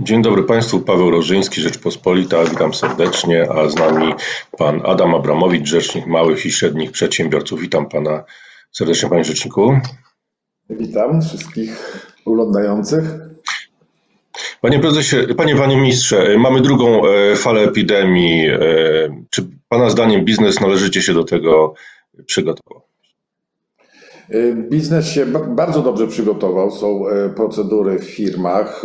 Dzień dobry Państwu, Paweł Rożyński, Rzeczpospolita, witam serdecznie, a z nami Pan Adam Abramowicz, Rzecznik Małych i Średnich Przedsiębiorców. Witam Pana serdecznie, Panie Rzeczniku. Witam wszystkich oglądających. Panie prezesie, panie, panie ministrze, mamy drugą e, falę epidemii. E, czy pana zdaniem biznes należycie się do tego przygotował? Y, biznes się bardzo dobrze przygotował. Są e, procedury w firmach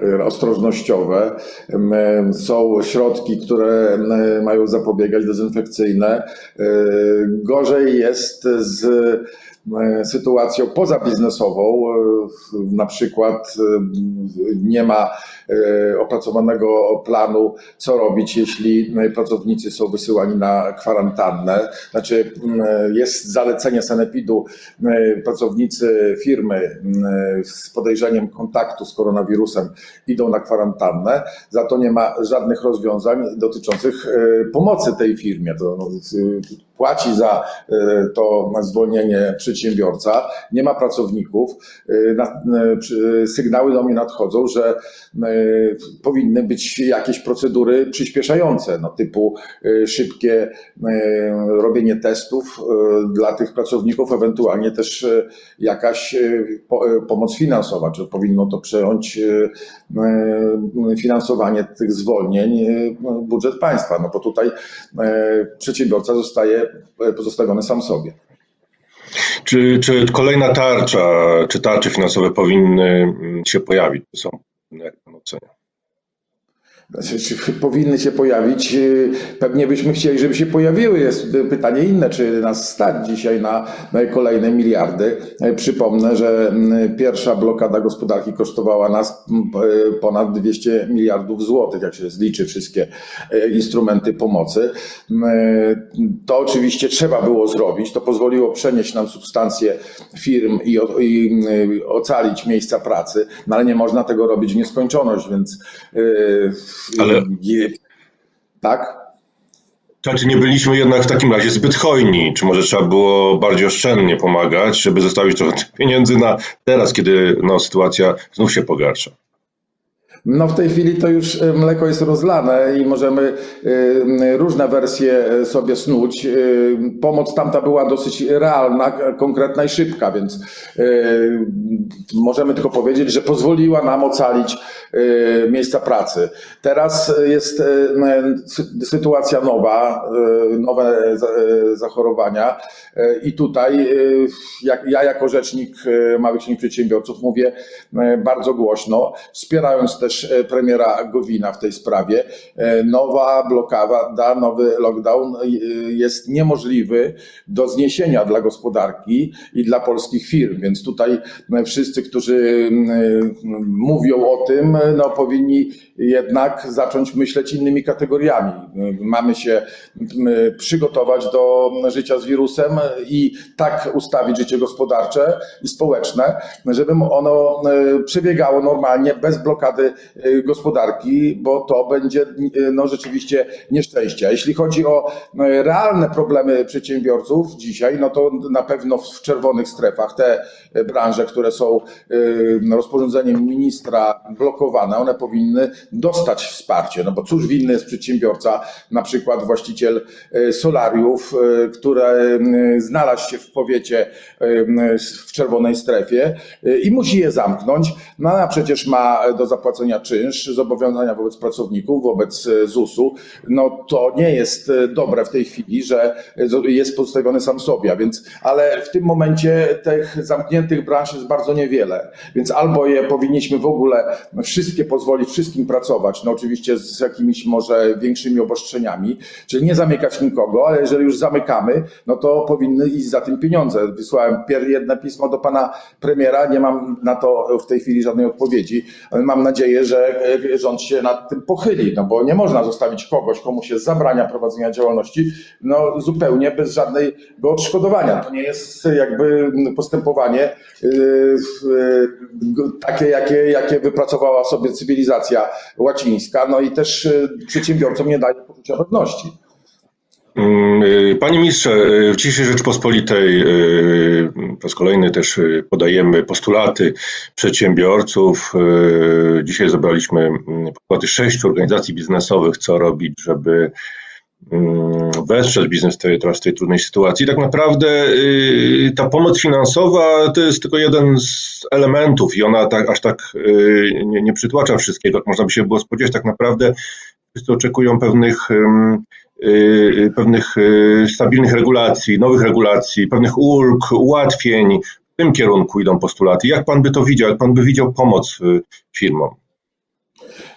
e, ostrożnościowe, są środki, które mają zapobiegać dezynfekcyjne. Gorzej jest z sytuacją pozabiznesową, na przykład nie ma E, opracowanego planu, co robić, jeśli pracownicy są wysyłani na kwarantannę. Znaczy, jest zalecenie sanepidu, pracownicy firmy z podejrzeniem kontaktu z koronawirusem idą na kwarantannę, za to nie ma żadnych rozwiązań dotyczących e, pomocy tej firmie. To, no, płaci za e, to zwolnienie przedsiębiorca, nie ma pracowników. Sygnały do mnie nadchodzą, że powinny być jakieś procedury przyspieszające, no, typu szybkie robienie testów dla tych pracowników, ewentualnie też jakaś pomoc finansowa, czy powinno to przejąć finansowanie tych zwolnień budżet państwa, no bo tutaj przedsiębiorca zostaje pozostawiony sam sobie. Czy, czy kolejna tarcza, czy tarcze finansowe powinny mm, się pojawić? Są jak pan ocenia? Znaczy, czy powinny się pojawić? Pewnie byśmy chcieli, żeby się pojawiły. Jest pytanie inne, czy nas stać dzisiaj na kolejne miliardy. Przypomnę, że pierwsza blokada gospodarki kosztowała nas ponad 200 miliardów złotych, jak się zliczy wszystkie e, instrumenty pomocy. To oczywiście trzeba było zrobić. To pozwoliło przenieść nam substancje firm i, ocalić miejsca pracy, no ale nie można tego robić w nieskończoność, więc e, ale... Tak? Tak, czy nie byliśmy jednak w takim razie zbyt hojni? Czy może trzeba było bardziej oszczędnie pomagać, żeby zostawić trochę pieniędzy na teraz, kiedy no, sytuacja znów się pogarsza? No w tej chwili to już e, mleko jest rozlane i możemy e, różne wersje e, sobie snuć. Pomoc tamta była dosyć realna, konkretna i szybka, więc możemy tylko powiedzieć, że pozwoliła nam ocalić miejsca pracy. Teraz jest sytuacja nowa, nowe zachorowania i tutaj ja jako rzecznik małych i przedsiębiorców mówię bardzo głośno, wspierając też E, premiera Gowina w tej sprawie. E, nowa blokada, nowy lockdown e, jest niemożliwy do zniesienia dla gospodarki i dla polskich firm, więc tutaj wszyscy, którzy mówią o tym, no, powinni jednak zacząć myśleć innymi kategoriami. Mamy się przygotować do życia z wirusem i tak ustawić życie gospodarcze i społeczne, żeby ono przebiegało normalnie, bez blokady Y, gospodarki, bo to będzie y, no, rzeczywiście nieszczęście. Jeśli chodzi o realne problemy przedsiębiorców dzisiaj, no to na pewno w czerwonych strefach te branże, które są rozporządzeniem ministra blokowane, one powinny dostać wsparcie. No bo cóż winny jest przedsiębiorca, na przykład właściciel solariów, które znalazł się w powiecie w czerwonej strefie i musi je zamknąć, no a przecież ma do zapłacenia czynsz, zobowiązania wobec pracowników, wobec e, ZUS-u, no to nie jest e, dobre w tej chwili, że jest pozostawiony sam sobie, więc, ale w tym momencie tych zamkniętych branż jest bardzo niewiele, więc albo je powinniśmy w ogóle wszystkie pozwolić wszystkim no oczywiście z jakimiś może większymi obostrzeniami, czyli nie zamykać nikogo, ale jeżeli już zamykamy, no to powinny iść za tym pieniądze. Wysłałem jedno pismo do pana premiera, nie mam na to w tej chwili żadnej odpowiedzi, ale mam nadzieję, że że rząd się nad tym pochyli, no bo nie można zostawić kogoś, komu się zabrania prowadzenia działalności, no zupełnie bez żadnego odszkodowania. To nie jest jakby postępowanie yy, takie, jakie, jakie wypracowała sobie cywilizacja łacińska, no i też yy, przedsiębiorcom nie daje poczucia pewności. Mm, y, panie ministrze, y, w dzisiejszej Rzeczpospolitej y, po raz kolejny też podajemy postulaty przedsiębiorców. Dzisiaj zebraliśmy mm, przykłady sześciu organizacji biznesowych, co robić, żeby wesprzeć biznes teraz w tej trudnej sytuacji. Tak naprawdę ta pomoc finansowa to jest tylko jeden z elementów i ona tak, aż tak nie, nie przytłacza wszystkiego, jak można by się było spodziewać. Tak naprawdę wszyscy oczekują pewnych Y, y, pewnych y, stabilnych regulacji, nowych regulacji, pewnych ulg, ułatwień. W tym kierunku idą postulaty. Jak pan by to widział? Jak pan by widział pomoc firmom?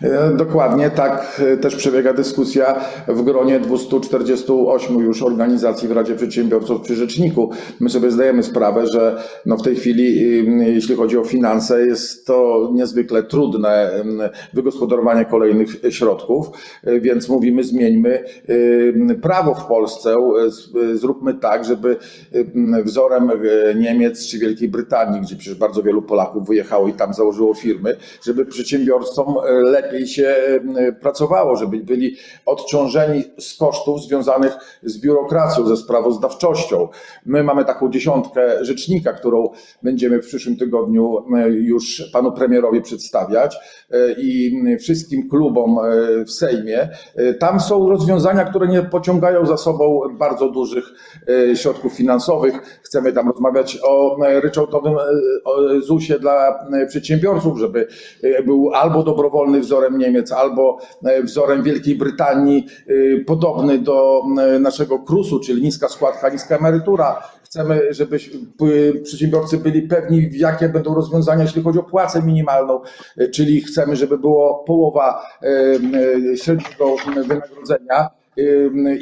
E, dokładnie tak e, też przebiega dyskusja w gronie 248 już organizacji w Radzie Przedsiębiorców przy Rzeczniku. My sobie zdajemy sprawę, że no w tej chwili, jeśli chodzi o finanse, jest to niezwykle trudne wygospodarowanie kolejnych środków, e, więc mówimy zmieńmy prawo w Polsce, zróbmy tak, żeby wzorem Niemiec czy Wielkiej Brytanii, gdzie przecież bardzo wielu Polaków wyjechało i tam założyło firmy, żeby przedsiębiorcom lepiej się pracowało, żeby byli odciążeni z kosztów związanych z biurokracją, ze sprawozdawczością. My mamy taką dziesiątkę rzecznika, którą będziemy w przyszłym tygodniu już panu premierowi przedstawiać e, i wszystkim klubom e, w Sejmie. E, tam są rozwiązania, które nie pociągają za sobą bardzo dużych środków finansowych. Chcemy tam rozmawiać o ryczałtowym ZUS-ie dla przedsiębiorców, żeby był albo dobrowolny wzorem Niemiec albo e, wzorem Wielkiej Brytanii, e, podobny do e, naszego KRUS-u, czyli niska składka, niska emerytura. Chcemy, żeby przedsiębiorcy byli pewni, jakie będą rozwiązania, jeśli chodzi o płacę minimalną, czyli chcemy, żeby było połowa średniego wynagrodzenia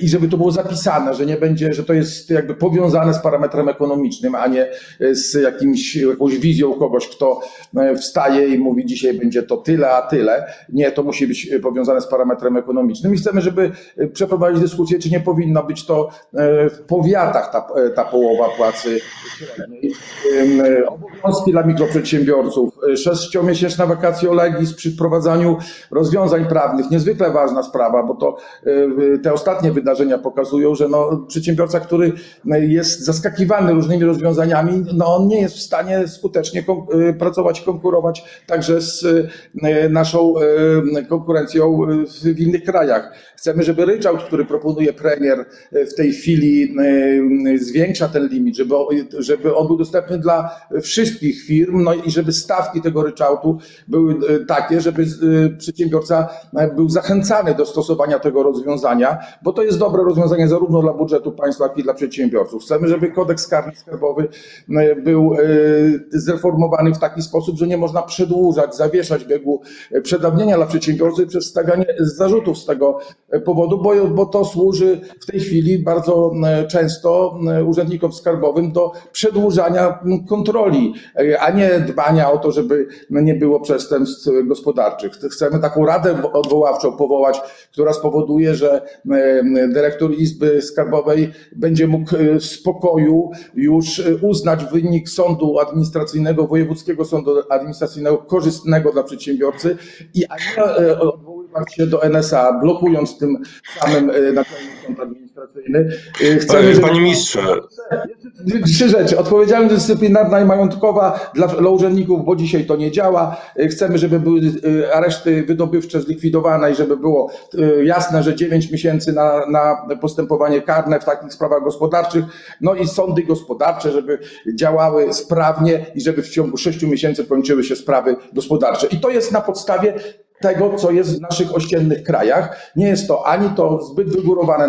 i żeby to było zapisane, że nie będzie, że to jest jakby powiązane z parametrem ekonomicznym, a nie z jakimś, jakąś wizją kogoś, kto e, wstaje i mówi dzisiaj będzie to tyle, a tyle. Nie, to musi być powiązane z parametrem ekonomicznym i chcemy, żeby e, przeprowadzić dyskusję, czy nie powinno być to e, w powiatach ta, ta połowa płacy średniej. Obowiązki dla mikroprzedsiębiorców, sześciomiesięczna wakacje legis przy wprowadzaniu rozwiązań prawnych, niezwykle ważna sprawa, bo to te ostatnie wydarzenia pokazują, że no, przedsiębiorca, który jest zaskakiwany różnymi rozwiązaniami, no on nie jest w stanie skutecznie y, pracować, konkurować także z y, naszą y, konkurencją w innych krajach. Chcemy, żeby ryczałt, który proponuje premier w tej chwili zwiększa ten limit, żeby, żeby on był dostępny dla wszystkich firm, no i żeby stawki tego ryczałtu były takie, żeby przedsiębiorca był zachęcany do stosowania tego rozwiązania bo to jest dobre rozwiązanie zarówno dla budżetu państwa, jak i dla przedsiębiorców. Chcemy, żeby kodeks karny skarbowy e, był e, zreformowany w taki sposób, że nie można przedłużać, zawieszać biegu e, przedawnienia dla przedsiębiorcy przez stawianie zarzutów z tego powodu, bo, bo to służy w tej chwili bardzo często urzędnikom skarbowym do przedłużania kontroli, a nie dbania o to, żeby nie było przestępstw gospodarczych. Chcemy taką radę odwoławczą powołać, która spowoduje, że dyrektor Izby Skarbowej będzie mógł w spokoju już uznać wynik sądu administracyjnego, wojewódzkiego sądu administracyjnego korzystnego dla przedsiębiorcy i a nie e, odwoływać się do NSA, blokując tym samym Naczelny Sąd Administracyjny. E, chcemy, żeby... Panie ministrze. Trzy rzeczy. Odpowiedzialność dyscyplinarna i majątkowa dla, dla urzędników, bo dzisiaj to nie działa. E, chcemy, żeby były areszty wydobywcze zlikwidowane i żeby było jasne, że 9 miesięcy na, na postępowanie karne w takich sprawach gospodarczych, no i sądy gospodarcze, żeby działały sprawnie i żeby w ciągu 6 miesięcy kończyły się sprawy gospodarcze. I to jest na podstawie tego, co jest w naszych ościennych krajach. Nie jest to ani to zbyt wygórowane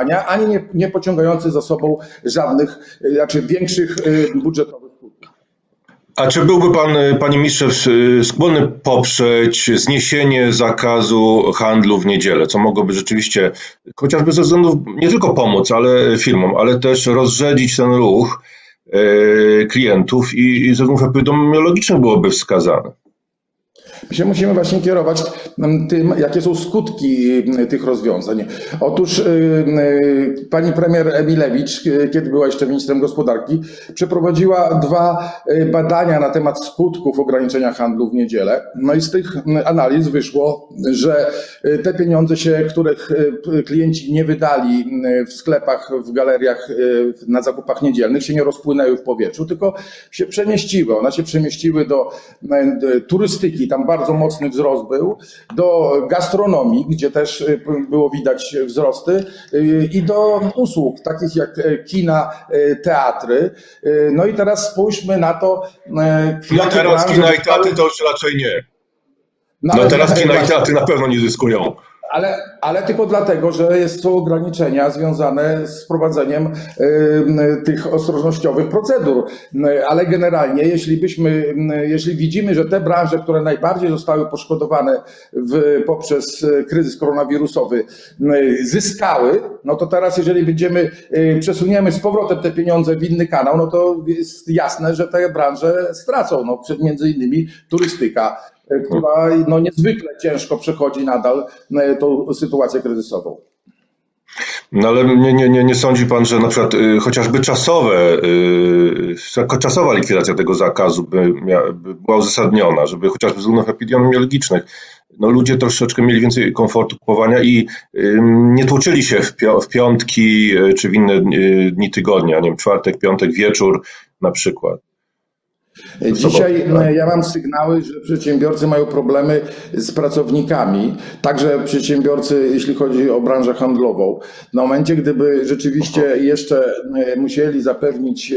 oczekiwania, ani nie, nie pociągające za sobą żadnych, znaczy większych y, budżetowych a czy byłby Pan, Panie Ministrze, skłonny poprzeć zniesienie zakazu handlu w niedzielę, co mogłoby rzeczywiście, chociażby ze względu nie tylko pomóc ale firmom, ale też rozrzedzić ten ruch klientów i, i ze względów epidemiologicznych byłoby wskazane? My się musimy właśnie kierować tym, jakie są skutki tych rozwiązań. Otóż pani premier Emilewicz, kiedy była jeszcze ministrem gospodarki, przeprowadziła dwa badania na temat skutków ograniczenia handlu w niedzielę. No i z tych analiz wyszło, że te pieniądze się, których klienci nie wydali w sklepach, w galeriach, na zakupach niedzielnych, się nie rozpłynęły w powietrzu, tylko się przemieściły. One się przemieściły do turystyki, tam bardzo mocny wzrost był, do gastronomii, gdzie też y, było widać wzrosty y, i do usług takich jak y, kina, teatry. No i teraz spójrzmy na to. No teraz kina i teatry to już raczej nie. No, no teraz kina i teatry na pewno nie zyskują ale, ale tylko dlatego, że jest, są ograniczenia związane z prowadzeniem y, tych ostrożnościowych procedur. Ale generalnie, jeśli byśmy, jeśli widzimy, że te branże, które najbardziej zostały poszkodowane w, poprzez kryzys koronawirusowy, zyskały, no to teraz, jeżeli będziemy, y, przesuniemy z powrotem te pieniądze w inny kanał, no to jest jasne, że te branże stracą. No, między innymi turystyka która no, niezwykle ciężko przechodzi nadal e, tą sytuację kryzysową. No ale nie, nie, nie, nie sądzi pan, że na przykład y, chociażby czasowe, y, czasowa likwidacja tego zakazu by, mia, by była uzasadniona, żeby chociażby z względów epidemiologicznych no ludzie troszeczkę mieli więcej komfortu kupowania i y, nie tłoczyli się w, w piątki y, czy w inne y, dni tygodnia, nie wiem, czwartek, piątek, wieczór na przykład. Dzisiaj tak. ja mam sygnały, że przedsiębiorcy mają problemy z pracownikami, także przedsiębiorcy, jeśli chodzi o branżę handlową. W momencie, gdyby rzeczywiście jeszcze musieli zapewnić e,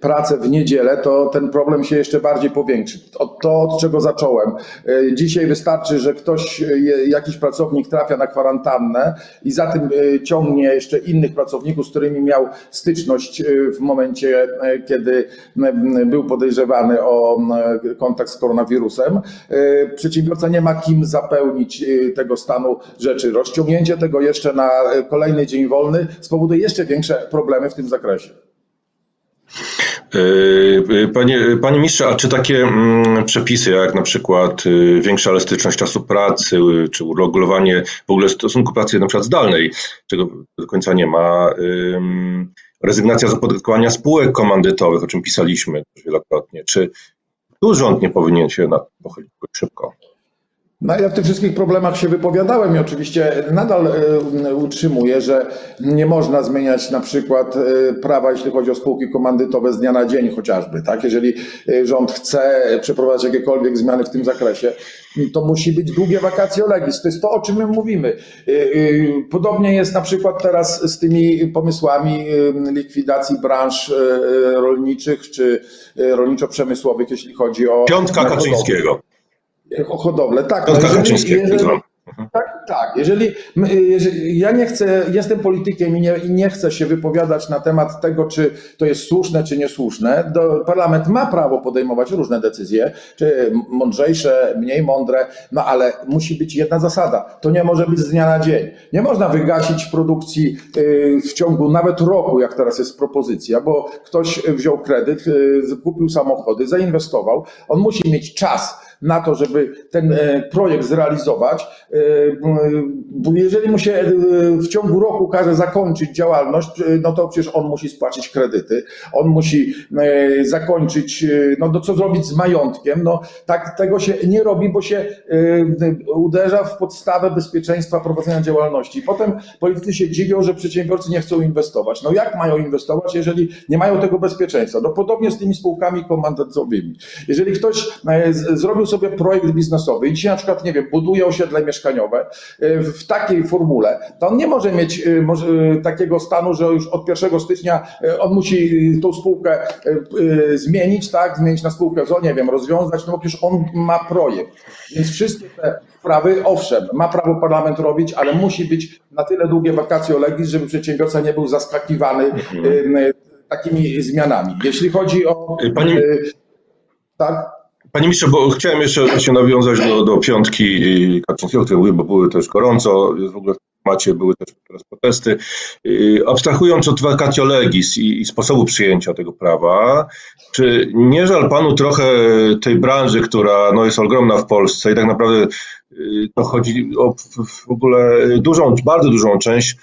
pracę w niedzielę, to ten problem się jeszcze bardziej powiększy. To, od czego zacząłem. E, dzisiaj wystarczy, że ktoś, e, jakiś pracownik trafia na kwarantannę i za tym ciągnie jeszcze innych pracowników, z którymi miał styczność w momencie, kiedy był podejrzewany o kontakt z koronawirusem. E, przedsiębiorca nie ma kim zapełnić e, tego stanu rzeczy. Rozciągnięcie tego jeszcze na e, kolejny dzień wolny spowoduje jeszcze większe problemy w tym zakresie. Panie, panie a czy takie przepisy, jak na przykład większa elastyczność czasu pracy, czy uregulowanie w ogóle stosunku pracy na przykład zdalnej, czego do końca nie ma, rezygnacja z opodatkowania spółek komandytowych, o czym pisaliśmy wielokrotnie. Czy tu rząd nie powinien się na to pochylić szybko? No ja w tych wszystkich problemach się wypowiadałem i oczywiście nadal e, utrzymuję, że nie można zmieniać na przykład e, prawa, jeśli chodzi o spółki komandytowe z dnia na dzień chociażby. Tak? Jeżeli e, rząd chce przeprowadzić jakiekolwiek zmiany w tym zakresie, to musi być długie wakacje legis. To jest to, o czym my mówimy. Podobnie jest na przykład teraz z tymi pomysłami likwidacji branż rolniczych czy rolniczo-przemysłowych, jeśli chodzi o... Piątka Kaczyńskiego o hodowlę. Tak, no jeżeli, jeżeli, tak, tak. Jeżeli, jeżeli, ja nie chcę, jestem politykiem i nie, i nie chcę się wypowiadać na temat tego, czy to jest słuszne, czy niesłuszne. Do, parlament ma prawo podejmować różne decyzje, czy mądrzejsze, mniej mądre, no ale musi być jedna zasada. To nie może być z dnia na dzień. Nie można wygasić produkcji y, w ciągu nawet roku, jak teraz jest propozycja, bo ktoś wziął kredyt, y, kupił samochody, zainwestował. On musi mieć czas na to, żeby ten e, projekt zrealizować, e, jeżeli mu się e, w ciągu roku każe zakończyć działalność, no to przecież on musi spłacić kredyty, on musi zakończyć, no to co zrobić z majątkiem, no tak tego się nie robi, bo się uderza w podstawę bezpieczeństwa prowadzenia działalności. Potem politycy się dziwią, że przedsiębiorcy nie chcą inwestować. No jak mają inwestować, jeżeli nie mają tego bezpieczeństwa? No podobnie z tymi spółkami komandantowymi. Jeżeli ktoś zrobił sobie projekt biznesowy i dzisiaj na przykład, nie wiem, buduje osiedle mieszkaniowe e, w takiej formule, to on nie może mieć e, może, e, takiego stanu, że już od 1 stycznia on musi tą spółkę zmienić, tak, zmienić na spółkę ZO, nie wiem, rozwiązać, no bo przecież on ma projekt. Więc wszystkie te sprawy, owszem, ma prawo parlament robić, ale musi być na tyle długie wakacje legis, żeby przedsiębiorca nie był zaskakiwany mhm. takimi zmianami. Jeśli chodzi o... Pani... Tak? Panie ministrze, bo chciałem jeszcze się nawiązać do, do piątki Kaczyńskiego, o mówię, bo były też gorąco. Jest w ogóle temacie były też teraz protesty. Abstrahując od vacatio legis i, i sposobu przyjęcia tego prawa, czy nie żal panu trochę tej branży, która no, jest ogromna w Polsce i tak naprawdę to chodzi o w ogóle dużą, bardzo dużą część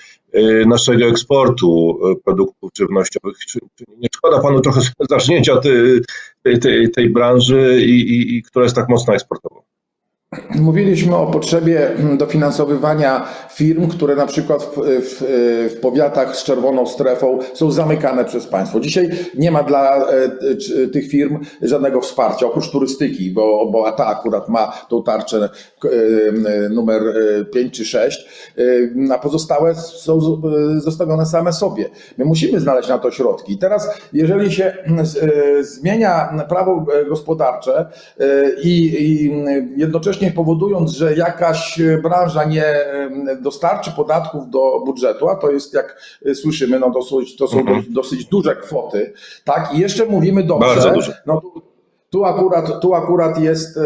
naszego eksportu produktów żywnościowych. Czy, nie szkoda panu trochę zacznięcia tej, tej, tej branży, i, i, która jest tak mocno eksportowa? Mówiliśmy o potrzebie mm, dofinansowywania firm, które na przykład w, w, w, powiatach z czerwoną strefą są zamykane przez państwo. Dzisiaj nie ma dla e, tych firm żadnego wsparcia, oprócz turystyki, bo, bo ta akurat ma tą tarczę e, numer 5 e, czy 6, a pozostałe są zostawione same sobie. My musimy znaleźć na to środki. I teraz, jeżeli się zmienia prawo gospodarcze i, i jednocześnie powodując, że jakaś e, branża nie dostarczy podatków do budżetu, a to jest jak e, słyszymy, no to są, to są mhm. dosyć duże kwoty, tak? I jeszcze mówimy dobrze, no to tu akurat, tu akurat jest e,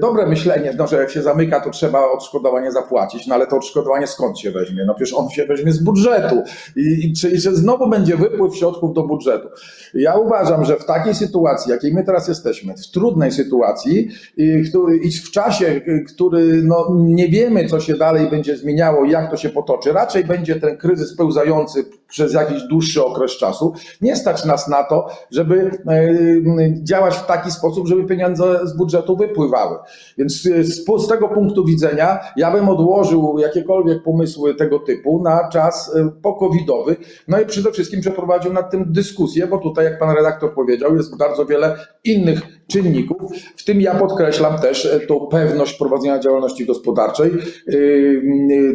dobre myślenie, no, że jak się zamyka, to trzeba odszkodowanie zapłacić, no ale to odszkodowanie skąd się weźmie? No przecież on się weźmie z budżetu. I, i czyli, że znowu będzie wypływ środków do budżetu. Ja uważam, że w takiej sytuacji, jakiej my teraz jesteśmy, w trudnej sytuacji i, i w czasie, który no, nie wiemy, co się dalej będzie zmieniało, jak to się potoczy, raczej będzie ten kryzys pełzający przez jakiś dłuższy okres czasu, nie stać nas na to, żeby e, działać w taki sposób, żeby pieniądze z budżetu wypływały. Więc y, z tego punktu widzenia ja bym odłożył jakiekolwiek pomysły tego typu na czas y, pokowidowy, no i przede wszystkim przeprowadził nad tym dyskusję, bo tutaj, jak pan redaktor powiedział, jest bardzo wiele innych czynników, w tym ja podkreślam też e, tą pewność prowadzenia działalności gospodarczej.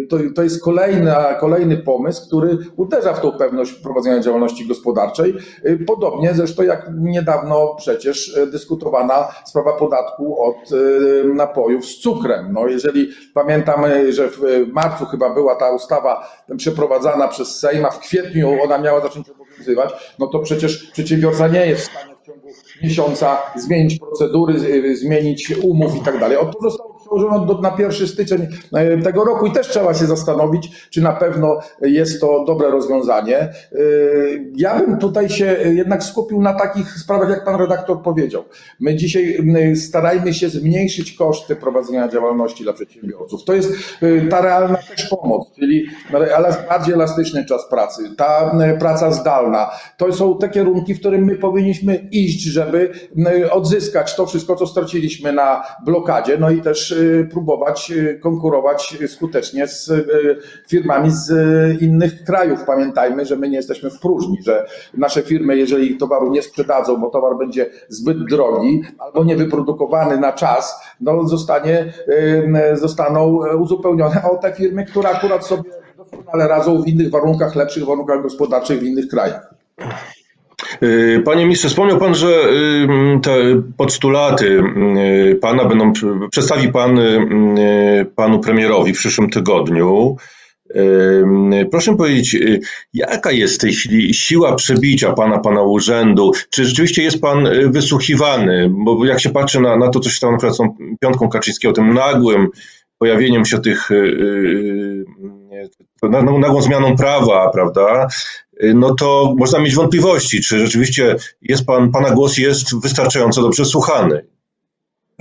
To, to jest kolejna, kolejny pomysł, który uderza w tą pewność prowadzenia działalności gospodarczej. Podobnie zresztą jak niedawno przecież dyskutowana sprawa podatku od napojów z cukrem. No jeżeli pamiętamy, że w marcu chyba była ta ustawa przeprowadzana przez Sejm, a w kwietniu ona miała zacząć obowiązywać, no to przecież przedsiębiorca nie jest w stanie miesiąca zmienić procedury, zmienić umów i tak dalej. Oto zostało przełożone do, na 1 styczeń e, tego roku i też trzeba się zastanowić, czy na pewno jest to dobre rozwiązanie. E, ja bym tutaj się jednak skupił na takich sprawach, jak pan redaktor powiedział. My dzisiaj starajmy się zmniejszyć koszty prowadzenia działalności dla przedsiębiorców. To jest e, ta realna też pomoc, czyli bardziej elastyczny czas pracy, ta praca zdalna. To są te kierunki, w którym my powinniśmy iść, żeby odzyskać to wszystko, co straciliśmy na blokadzie, no i też próbować y, konkurować skutecznie z y, firmami z innych krajów. Pamiętajmy, że my nie jesteśmy w próżni, że nasze firmy, jeżeli towaru nie sprzedadzą, bo towar będzie zbyt drogi albo niewyprodukowany na czas, no zostanie, zostaną uzupełnione o te firmy, które akurat sobie doskonale radzą w innych warunkach, lepszych warunkach gospodarczych w innych krajach. Y, panie ministrze, wspomniał Pan, że te postulaty y, Pana będą, przedstawi Pan y, Panu premierowi w przyszłym tygodniu. Proszę powiedzieć, jaka jest w tej chwili siła przebicia Pana, Pana urzędu? Czy rzeczywiście jest Pan wysłuchiwany? Bo jak się patrzy na, na to, co się stało na tą piątką Kaczyńskiego, tym nagłym pojawieniem się tych, nagłą zmianą prawa, prawda? No to można mieć wątpliwości, czy rzeczywiście jest pan, pana głos jest wystarczająco dobrze słuchany.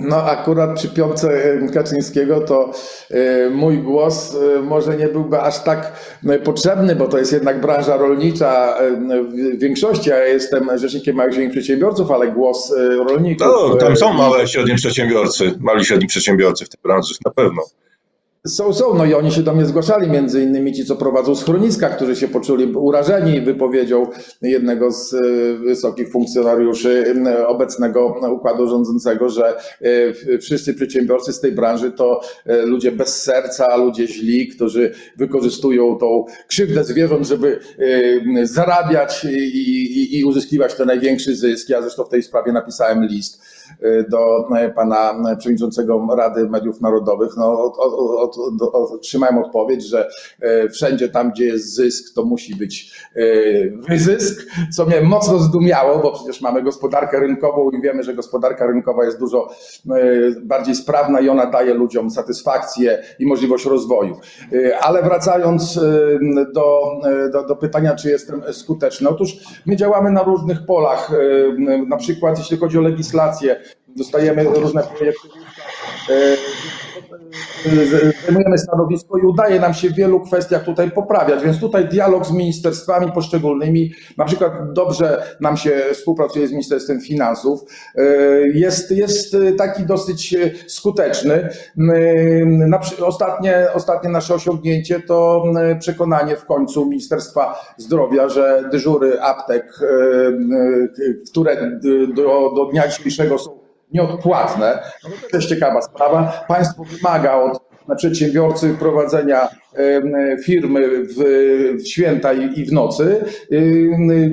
No akurat przy piątce Kaczyńskiego to e, mój głos e, może nie byłby aż tak e, potrzebny, bo to jest jednak branża rolnicza w większości. Ja jestem rzecznikiem małych i średnich przedsiębiorców, ale głos rolników... No, tam są małe i średnie przedsiębiorcy, mali i średni przedsiębiorcy w tej branży, na pewno. Są, są, no i oni się do mnie zgłaszali, między innymi ci, co prowadzą schroniska, którzy się poczuli urażeni wypowiedzią jednego z e, wysokich funkcjonariuszy obecnego układu rządzącego, że e, wszyscy przedsiębiorcy z tej branży to ludzie bez serca, ludzie źli, którzy wykorzystują tą krzywdę zwierząt, żeby zarabiać i, i, i uzyskiwać ten największy zysk. Ja zresztą w tej sprawie napisałem list do pana przewodniczącego Rady Mediów Narodowych, no, otrzymałem odpowiedź, że wszędzie tam, gdzie jest zysk, to musi być wyzysk, co mnie mocno zdumiało, bo przecież mamy gospodarkę rynkową i wiemy, że gospodarka rynkowa jest dużo bardziej sprawna i ona daje ludziom satysfakcję i możliwość rozwoju. Ale wracając do, do, do pytania, czy jestem skuteczny. Otóż my działamy na różnych polach, na przykład jeśli chodzi o legislację, dostajemy różne projekty zajmujemy stanowisko i udaje nam się w wielu kwestiach tutaj poprawiać, więc tutaj dialog z ministerstwami poszczególnymi, na przykład dobrze nam się współpracuje z Ministerstwem Finansów, jest, jest taki dosyć skuteczny. Ostatnie, ostatnie nasze osiągnięcie to przekonanie w końcu Ministerstwa Zdrowia, że dyżury aptek, które do, do dnia dzisiejszego są nieodpłatne. To jest ciekawa sprawa. Państwo wymaga od przedsiębiorcy prowadzenia firmy w, święta i, w nocy,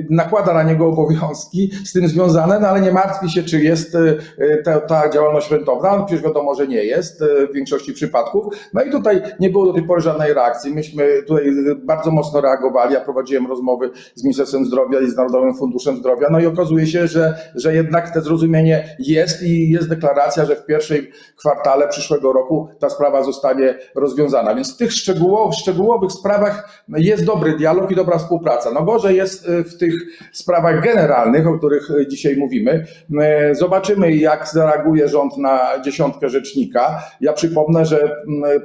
nakłada na niego obowiązki z tym związane, no ale nie martwi się, czy jest e, ta, ta działalność rentowna. No przecież wiadomo, że nie jest e, w większości przypadków. No i tutaj nie było do tej pory żadnej reakcji. Myśmy tutaj bardzo mocno reagowali. Ja prowadziłem rozmowy z Ministerstwem Zdrowia i z Narodowym Funduszem Zdrowia. No i okazuje się, że, że jednak te zrozumienie jest i jest deklaracja, że w pierwszej kwartale przyszłego roku ta sprawa zostanie rozwiązana. Więc tych szczegółów w szczegółowych sprawach jest dobry dialog i dobra współpraca. No gorzej jest e, w tych sprawach generalnych, o których e, dzisiaj mówimy. E, zobaczymy, jak zareaguje rząd na dziesiątkę rzecznika. Ja przypomnę, że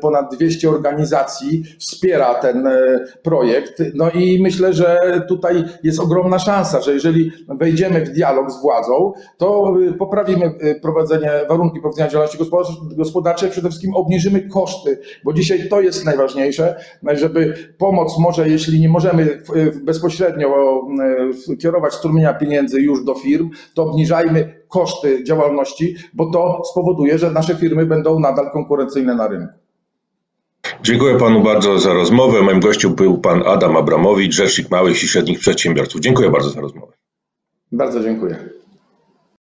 ponad 200 organizacji wspiera ten projekt. No i myślę, że tutaj jest ogromna szansa, że jeżeli wejdziemy w dialog z władzą, to poprawimy prowadzenie, warunki prowadzenia działalności gospodarczej, przede wszystkim obniżymy koszty, bo dzisiaj to jest najważniejsze najważniejsze, żeby pomóc może, jeśli nie możemy bezpośrednio e, kierować strumienia pieniędzy już do firm, to obniżajmy koszty działalności, bo to spowoduje, że nasze firmy będą nadal konkurencyjne na rynku. Dziękuję panu bardzo za rozmowę. Moim gościem był pan Adam Abramowicz, rzecznik małych i średnich przedsiębiorców. Dziękuję bardzo za rozmowę. Bardzo dziękuję.